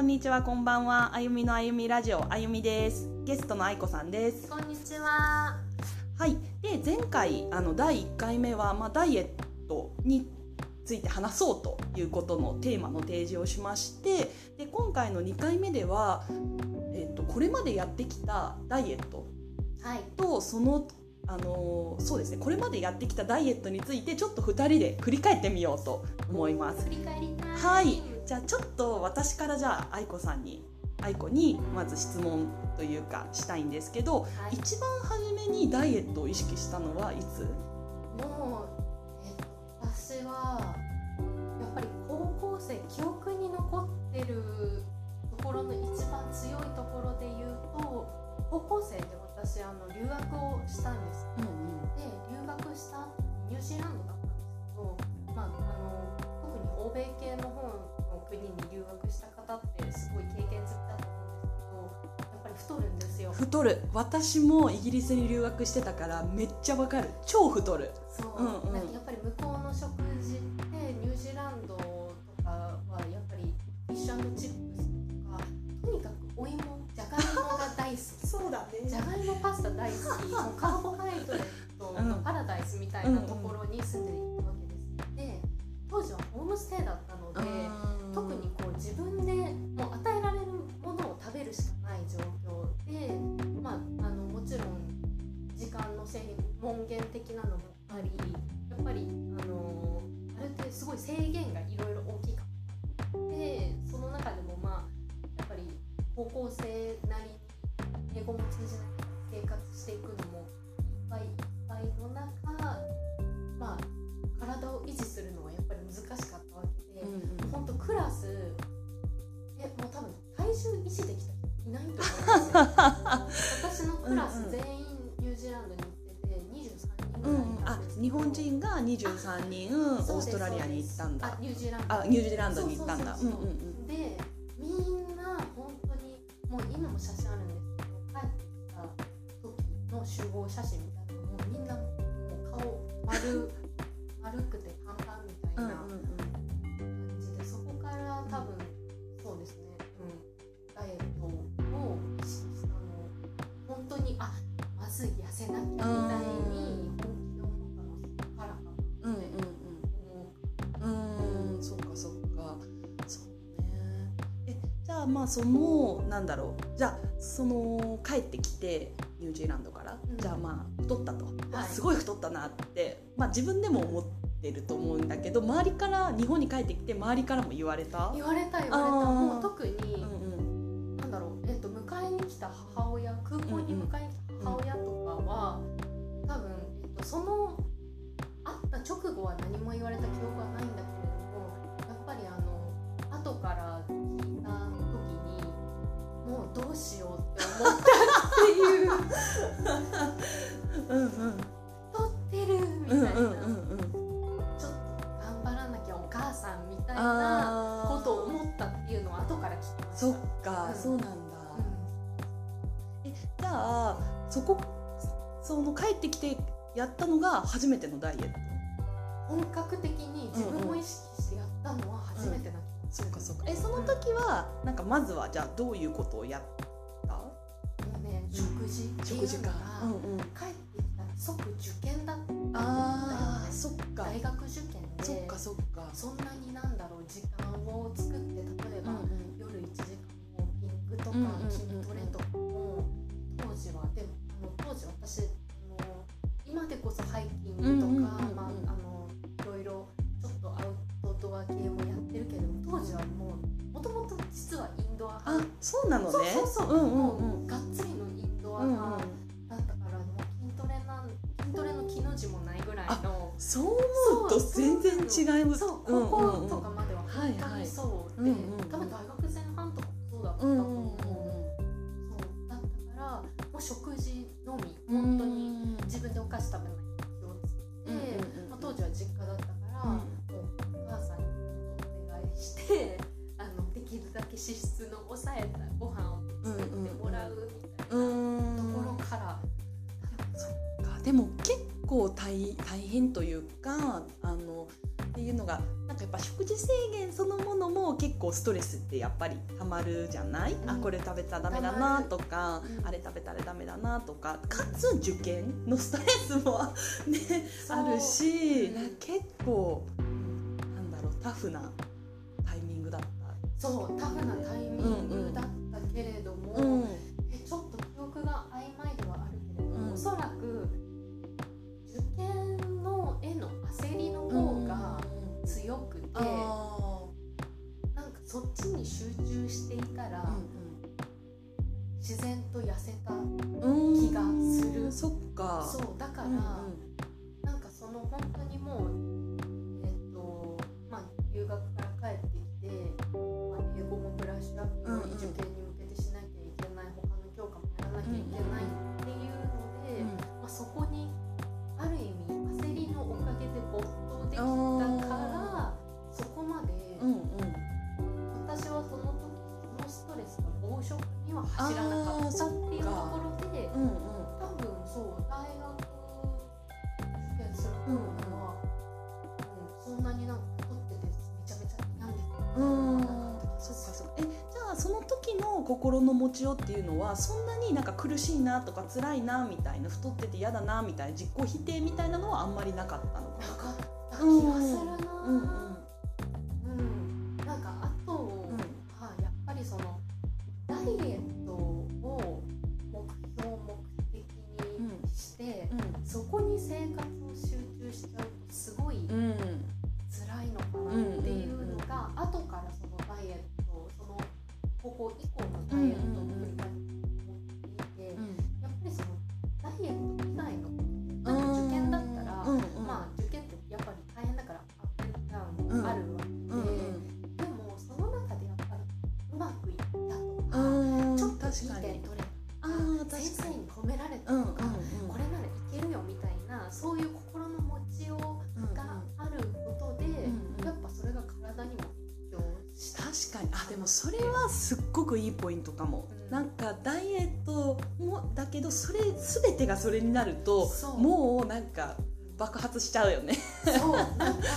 こんにちはこんばんはあゆみのあゆみラジオあゆみですゲストのあいこさんですこんにちは。はいで前回あの第1回目は、まあ、ダイエットについて話そうということのテーマの提示をしましてで今回の2回目では、えっとこれまでやってきたダイエットはい。とそのあのそうですねこれまでやってきたダイエットについてちょっと2人で振り返ってみようと思います振り返りたい。はい、じゃあちょっと私からじゃあ愛子さんに愛子にまず質問というかしたいんですけど、はい一番初めにダイエットを意識したのはいつ？もう、え私は。やっぱり高校生、記憶に残ってるところの一番強いところで言うと。高校生で私、あの留学をしたんです。で、留学したニュージーランドだったんですけど。まあ、あの、特に欧米系の方の国に留学した方って、すごい経験済みだと思うんですけど。やっぱり太るんですよ。太る私もイギリスに留学してたからめっちゃわかる超太るそう、うんうんなんかやっぱり向こうの食事ってニュージーランドとかはやっぱりフィッシュチップスとかとにかくお芋じゃがいもが大好きそうだじゃがいもパスタ大好き。もうカーボハイドレートのパラダイスみたいなところに住んでいたわけです、で当時はホームステイだったので特にこう自分でもう与えられるものを食べるしかない状況で、まあ、あのもちろん時間の制門限的なのもありやっぱりあのあれってすごい制限がいろいろ大きかったでその中でもまあやっぱり高校生なりに英語も通じない生活していくのもいっぱいいっぱいの中まあ体を維持するのはやっぱり難しかったわけで。本当クラスえもう多分体重維持できた人いないと思うんですよ私のクラス全員ニュージーランドに行ってて23人ぐらいいうん、あ日本人が23人オーストラリアに行ったんあだニュージーランドあニュージーランドに行ったんだ。そううんそうそう。そまあそのなんだろう。じゃあその帰ってきてニュージーランドから、うん。じゃあまあ太ったと、あはい。すごい太ったなって、まあ、自分でも思ってると思うんだけど周りから日本に帰ってきて周りからも言われた？言われた言われた。もう特に、うんうん。なんだろう、えっと迎えに来た母親空港に迎えに来た母親とかは、多分、えっと、その会った直後は何も言われた記憶はないんだけれどもやっぱりあの後から聞いたもうどうしようって思ったっていう。うんうん。太ってるみたいな、うんうんうんうんちょっと頑張らなきゃお母さんみたいなことを思ったっていうのは後から聞きました。そっか、うん。そうなんだ、えじゃあそこその帰ってきてやったのが初めてのダイエット？本格的に自分を意識してやったのは初めてな気そっかそっか。えその時はなんかまずはじゃあどういうことをやった？もうね食事っていう食事かのが、うんうん。帰ってきたら即受験だった。んだよあそっか。大学受験でそっかそっか。そんなになんだろう時間を作って例えば、うんうん。夜1時間ウォーキングとかうんうんうんうん。筋トレとかも当時は。でもあの当時私あの今でこそハイキングとか、うんうんうんうん。まあ、あのそうなのね。そうそうそう、うんうんもうん。うがっつりのインドア派だったから、もう筋トレなん筋トレの木の字もないぐらいの。そう思うと全然違うそううん高うん大変というかあのっていうのがなんかやっぱ食事制限そのものも結構ストレスってやっぱりたまるじゃない、うん、あこれ食べたらダメだなとか、うん、あれ食べたらダメだなとかかつ受験のストレスもねあるし結構なんだろうタフなタイミングだった。そうタフなタイミングだったけれども、うん、えちょっと記憶が曖昧ではあるけれども、おそらくに集中していたら、自然と痩せた気がする、そっか。そうだから、うんうん、なんかその本当にもうには走らなかったっていうところで、うんうん、多分そう大学受験する頃は、うん、そんなになんか太っててめちゃめちゃ病んでた。うん。そっかそっか。えじゃあその時の心の持ちようっていうのはそんなになんか苦しいなとか辛いなみたいな太ってて嫌だなみたいな自己否定みたいなのはあんまりなかったのかな？かった気がするな、うんうんうん、かに。あでもそれはすっごくいいポイントかも、うん、なんかダイエットもだけどそれ全てがそれになるともうなんか爆発しちゃうよね。そう。なんか、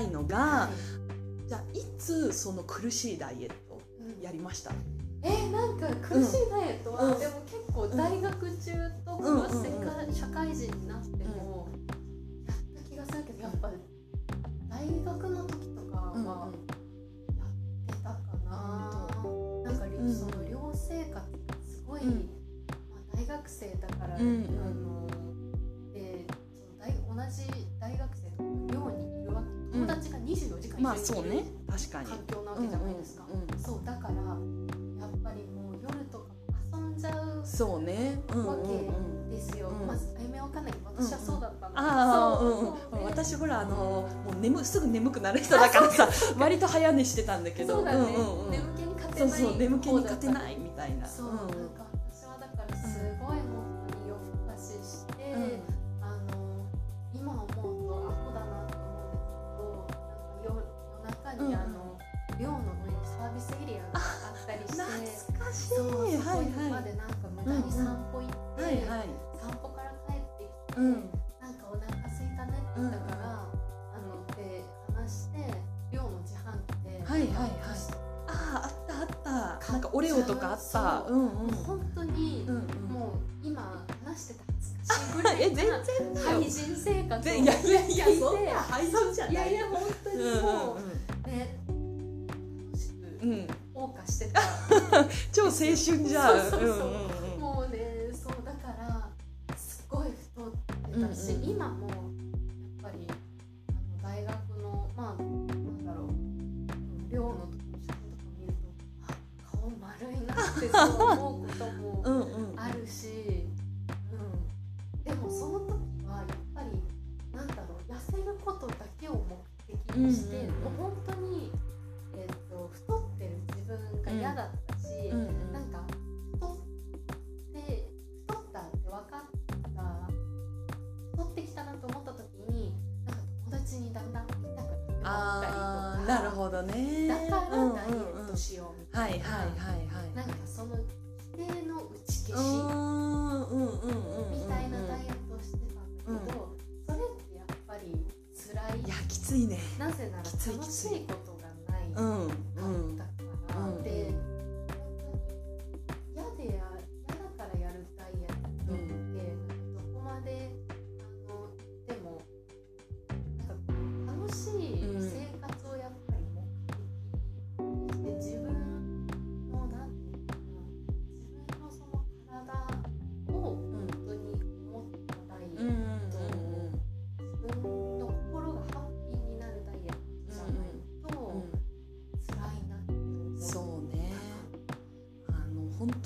たいのが、はい、じゃあいつその苦しいダイエットやりました、うん、えなんか苦しいダイエットは、うん、でも結構大学中とか、うん、社会人になってもやった気がするけどやっぱ大学の時とかはやってたかな、うん、なんか、その寮生活がすごい、まあ、大学生だから、あのじ大学生とか24時間一緒にいる環境なわけじゃないですか、そうだからやっぱりもう夜とか遊んじゃうそうね、わけですよ、まずあゆめわかんないけど私はそうだったの、ああうん、私ほらあのもう眠すぐ眠くなる人だからさ割と早寝してたんだけど。そうだね、眠気に勝てないそうそう眠気に勝てないみたいな。そう、なんかあった。う、んうん、もう本当に、うんうん、もう今話してた恥ずかしいぐらいな廃人生活をいやいやいやそんな廃人じゃない。いやいや本当にもう、うんうんうん。ね楽しく謳歌してた、超青春じゃん。そうそうそう、もうねそうだからすごい太ってたし、うんうん、今も思うこともあるし、うん、でもその時はやっぱりなんだろう痩せることだけを目的にして、うんうん、う本当に、えー、と太ってる自分が嫌だったし、うんうん、なんか太って太ったって分かった太ってきたなと思った時になんか友達にだんだん痛くなったりとかなるほどね。だからダイエットしようみたいな。うううな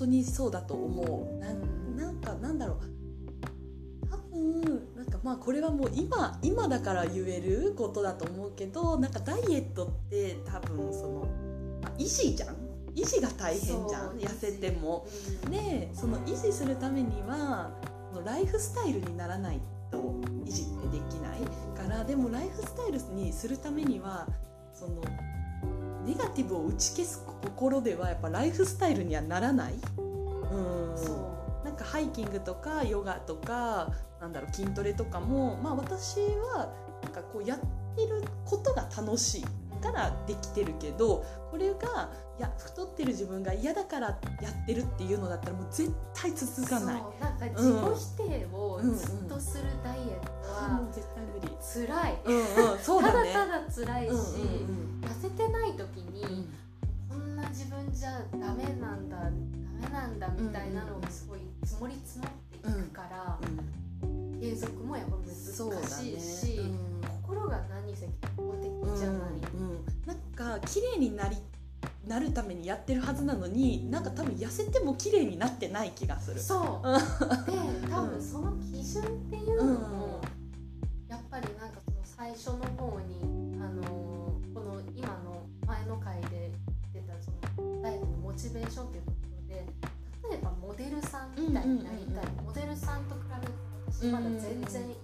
当にそうだと思う。なんなんかなんだろう。多分なんかまあこれはもう今今だから言えることだと思うけどなんかダイエットって多分そのあ維持じゃん？維持が大変じゃん痩せても。うん。でその維持するためにはライフスタイルにならないと維持ってできないからでもライフスタイルにするためにはそのネガティブを打ち消す心ではやっぱライフスタイルにはならない。うん。そう。なんかハイキングとかヨガとかなんだろう筋トレとかもまあ私はなんかこうやってることが楽しいからできてるけどこれがいや太ってる自分が嫌だからやってるっていうのだったらもう絶対続かない。なんか自己否定をうんずっとするダイエットあはもう絶対無理。辛い、うんうん、そうだね。ただただ辛いし、うんうん痩せてない時に、うんこんな自分じゃダメなんだダメなんだみたいなのがすごい積もり積もっていくから、うん継続もやっぱ難しねいし、うん心が何せ健康的じゃない、うんうんなんか綺麗になりなるためにやってるはずなのになんか多分痩せても綺麗になってない気がする。そう。で多分その基準っていうのも、やっぱりなんかその最初の方にあのこの今の前の回で出たそのダイエットのモチベーションっていうところで例えばモデルさんみたいになりたい、うんうんうんモデルさんと比べると私まだ全然今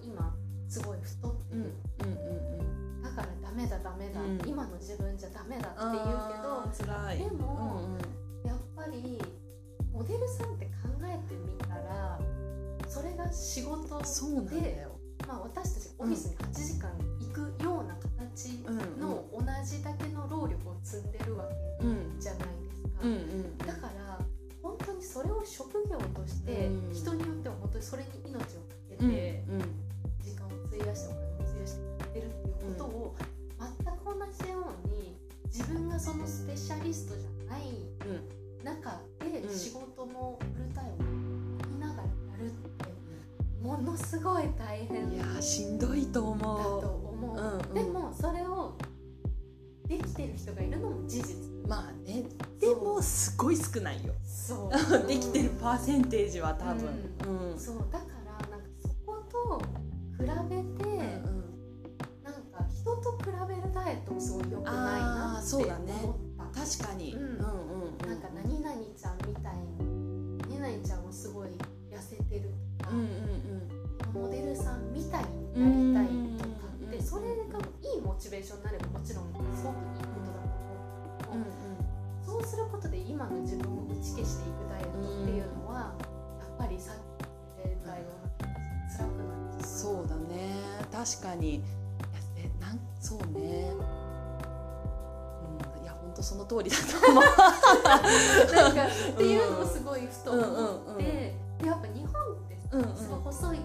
パーセンテージは多分。うん。そうだからなんかそこと比べて、うんなんか人と比べるダイエットもすごい良くないなってそうだね。思った、確かに。うん。うんうんなんか何々ちゃんみたいに何々ちゃんはすごい痩せてるとか、うんうん確かに。いやえなんそうね。うんいや本当その通りだと思う。なんかっていうのもすごいふと思って、うんうんうん。でやっぱ日本ってすごい細い子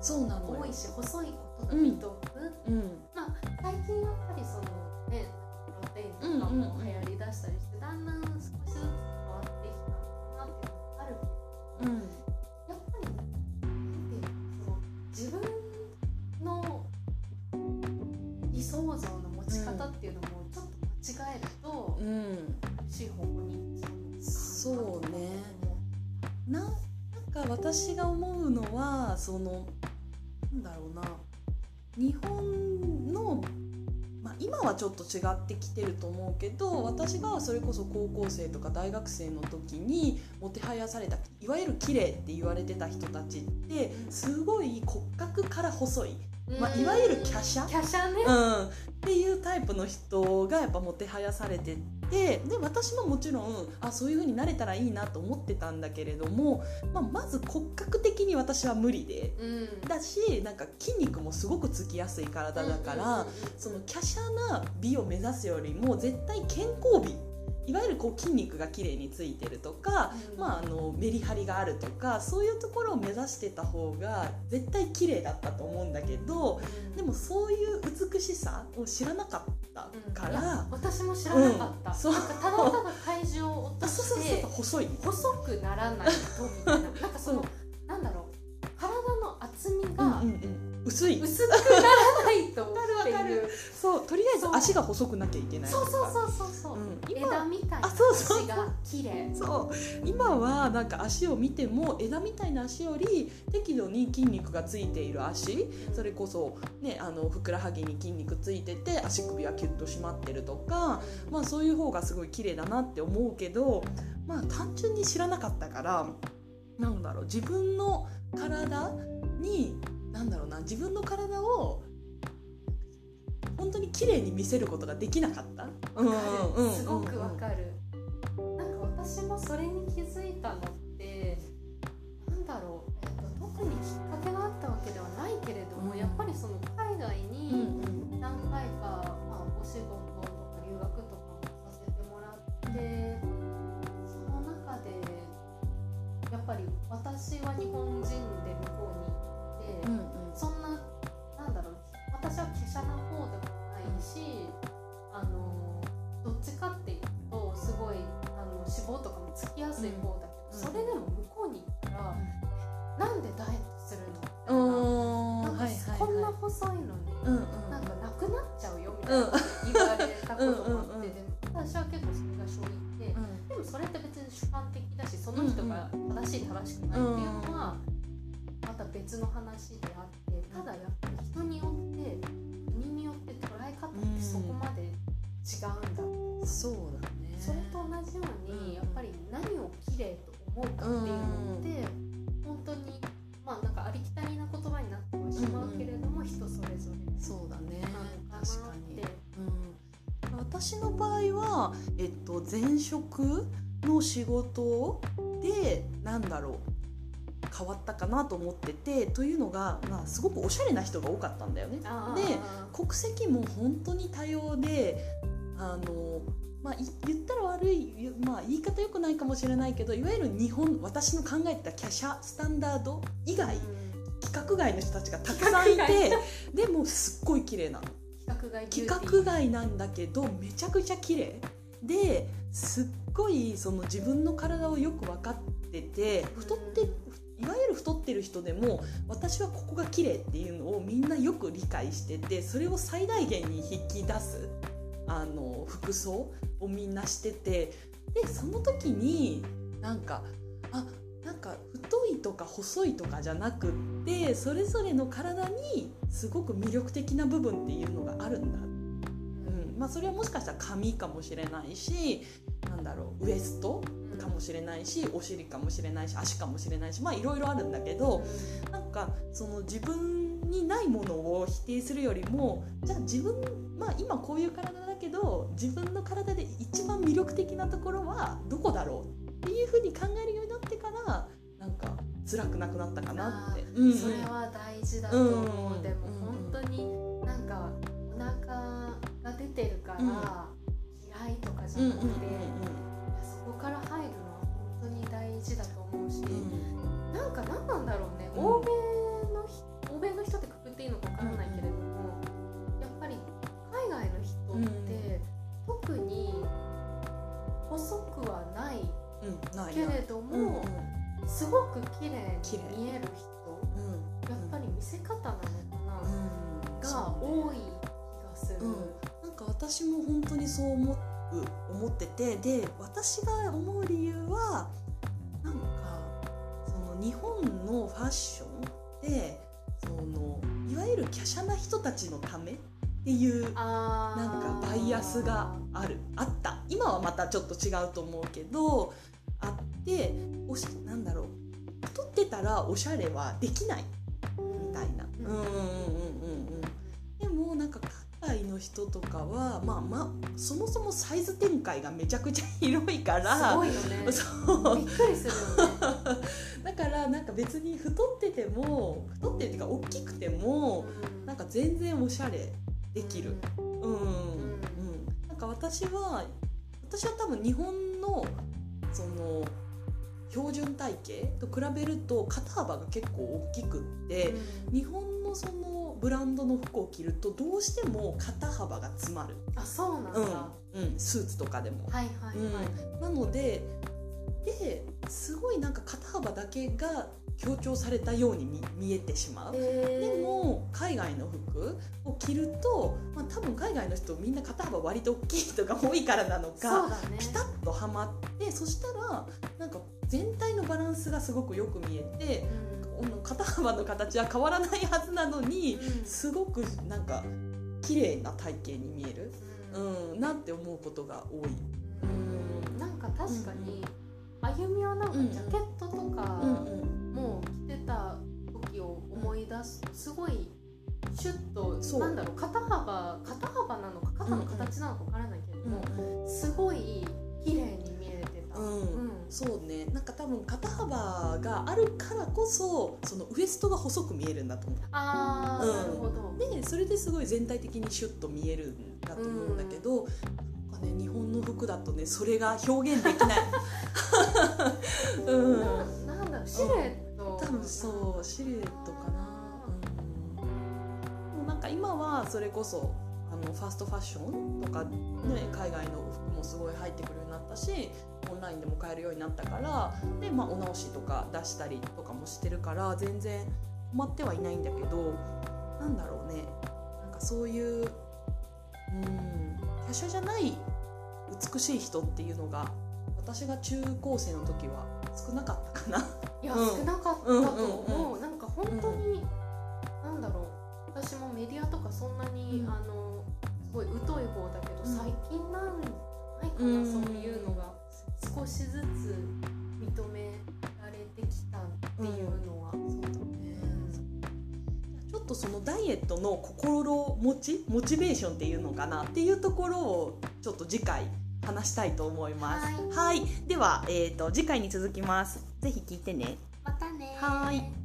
そうなのよ。も多いし細いことが美徳、うん。まあ最近やっぱりそのねプロテインとかも流行りだしたりして、だんだん私が思うのはそのなんだろうな。日本の、まあ、今はちょっと違ってきてると思うけど私がそれこそ高校生とか大学生の時にもてはやされたいわゆる綺麗って言われてた人たちってすごい骨格から細い。まあ、いわゆる華奢？華奢ね、うん、っていうタイプの人がやっぱもてはやされててで私ももちろんあそういう風になれたらいいなと思ってたんだけれども、まあ、まず骨格的に私は無理で。うん、だしなんか筋肉もすごくつきやすい体だから、その華奢な美を目指すよりも絶対健康美いわゆるこう筋肉が綺麗についてるとか、うん。まあ、あのメリハリがあるとかそういうところを目指してた方が絶対綺麗だったと思うんだけどうん。でもそういう美しさを知らなかったかいやら、私も知らなかった、うん。そう。ただただ体重を落として細い細くならないとみたいな。なんかその、うん。なんだろう。体の厚みうんがうんうん薄い。薄くならないとってわかるわかいう。るそうとりあえず足が細くなきゃいけないそうそうそうそうそう、うん。今枝みたいなあそうそう足が綺麗。そう。今はなんか足を見ても枝みたいな足より適度に筋肉がついている足それこそ、ね、あのふくらはぎに筋肉ついてて足首はキュッと締まってるとか、まあ、そういう方がすごい綺麗だなって思うけど、まあ、単純に知らなかったからなんだろう自分の体になんだろうな自分の体を本当に綺麗に見せることができなかった？うんわかうんるすごくわかる、なんか私もそれに気づいたのってなんだろう、話であってただやっぱり人によって国によって捉え方ってそこまで違うんだ、そうだね。それと同じよううんにやっぱり何を綺麗と思うかっていうのって本当にまあなんかありきたりな言葉になってはしまうけれども人それぞれ。そうだね。確かに。うん、私の場合は、えっと、前職の仕事でなんだろう変わったかなと思っててというのが、まあ、すごくおしゃれな人が多かったんだよね。で国籍も本当に多様であの、まあ、い言ったら悪い、ゆまあ、言い方よくないかもしれないけどいわゆる日本私の考えてた華奢スタンダード以外規格外の人たちがたくさんい規てでもすっごい綺麗なの。規格外なんだけどめちゃくちゃ綺麗。ですっごいその自分の体をよく分かってて太っていわゆる太ってる人でも私はここが綺麗っていうのをみんなよく理解しててそれを最大限に引き出すあの服装をみんなしててでその時になんかあなんか太いとか細いとかじゃなくってそれぞれの体にすごく魅力的な部分っていうのがあるんだ、まあ、それはもしかしたら髪かもしれないしなんだろうウエストかもしれないしお尻かもしれないし足かもしれないしまあいろいろあるんだけどなんかその自分にないものを否定するよりもじゃあ自分まあ今こういう体だけど自分の体で一番魅力的なところはどこだろうっていうふうに考えるようになってからなんか辛くなくなったかなって。それは大事だと思う、うん。でも出てるからうん。嫌いとかじゃうんなくて、そこから入るのは本当に大事だと思うし、なんか何なんだろうね、うん。欧米そう思う思っててで私が思う理由はなんかその日本のファッションってそのいわゆる華奢な人たちのためっていうなんかバイアスがある。あった。今はまたちょっと違うと思うけどあっておしなんだろう。太ってたらおしゃれはできないみたいな。うん。うんうんうんうんの人とかは、まあまあ、そもそもサイズ展開がめちゃくちゃ広いからすごいよね。そう。びっくりするよね。だからなんか別に太ってても太ってるっていうか大きくてもうん。なんか全然おしゃれできる。うん、うん。ん。なんか私は私は多分日本のその標準体型と比べると肩幅が結構大きくって、日本のそのブランドの服を着るとどうしても肩幅が詰まる、あそうなんだ、うんはうん、スーツとかでも。いはいはい、うん、なのでですごいなんか肩幅だけが強調されたように見見えてしまう。でも海外の服を着ると、まあ、多分海外の人みんな肩幅割と大きい人が多いからなのかだね。ピタッとはまってそしたらなんか全体のバランスがすごくよく見えて肩幅の形は変わらないはずなのにうん。すごくなんか綺麗な体型に見える、うん。うん、なって思うことが多い。うん。なんか確かに、あゆみはなんかジャケットとかうん。もう着てた時を思い出すとすごいシュッとなんだろう肩幅肩幅なのか肩の形なのかわからないけれども、うん。すごいそうね。なんか多分肩幅があるからこそそのウエストが細く見えるんだと思う。あー、うん。なるほど。でそれですごい全体的にシュッと見えるんだと思うんだけど、なんかね日本の服だとねそれが表現できない。うん。ななんだろうシルエット、多分そうシルエットかな。うん。でもなんか今はそれこそあのファストファッションとかね海外の服もすごい入ってくるようになったしオンラインでも買えるようになったからで、まあ、お直しとか出したりとかもしてるから全然困ってはいないんだけどなんだろうね。なんかそういううん華奢じゃない美しい人っていうのが私が中高生の時は少なかったかな。いや、うん。少なかったとう。ん思う、うん。うなんか本当に、なんだろう。私もメディアとかそんなに、うん。あのすごい疎い方だけど、うん。最近なんないかな、うんそういうのが。少しずつ認められてきたっていうのは、そうだね。ちょっとそのダイエットの心持ちモチベーションっていうのかなっていうところをちょっと次回話したいと思います。はい。はい、では、えー、と次回に続きます。ぜひ聞いてね。またねはい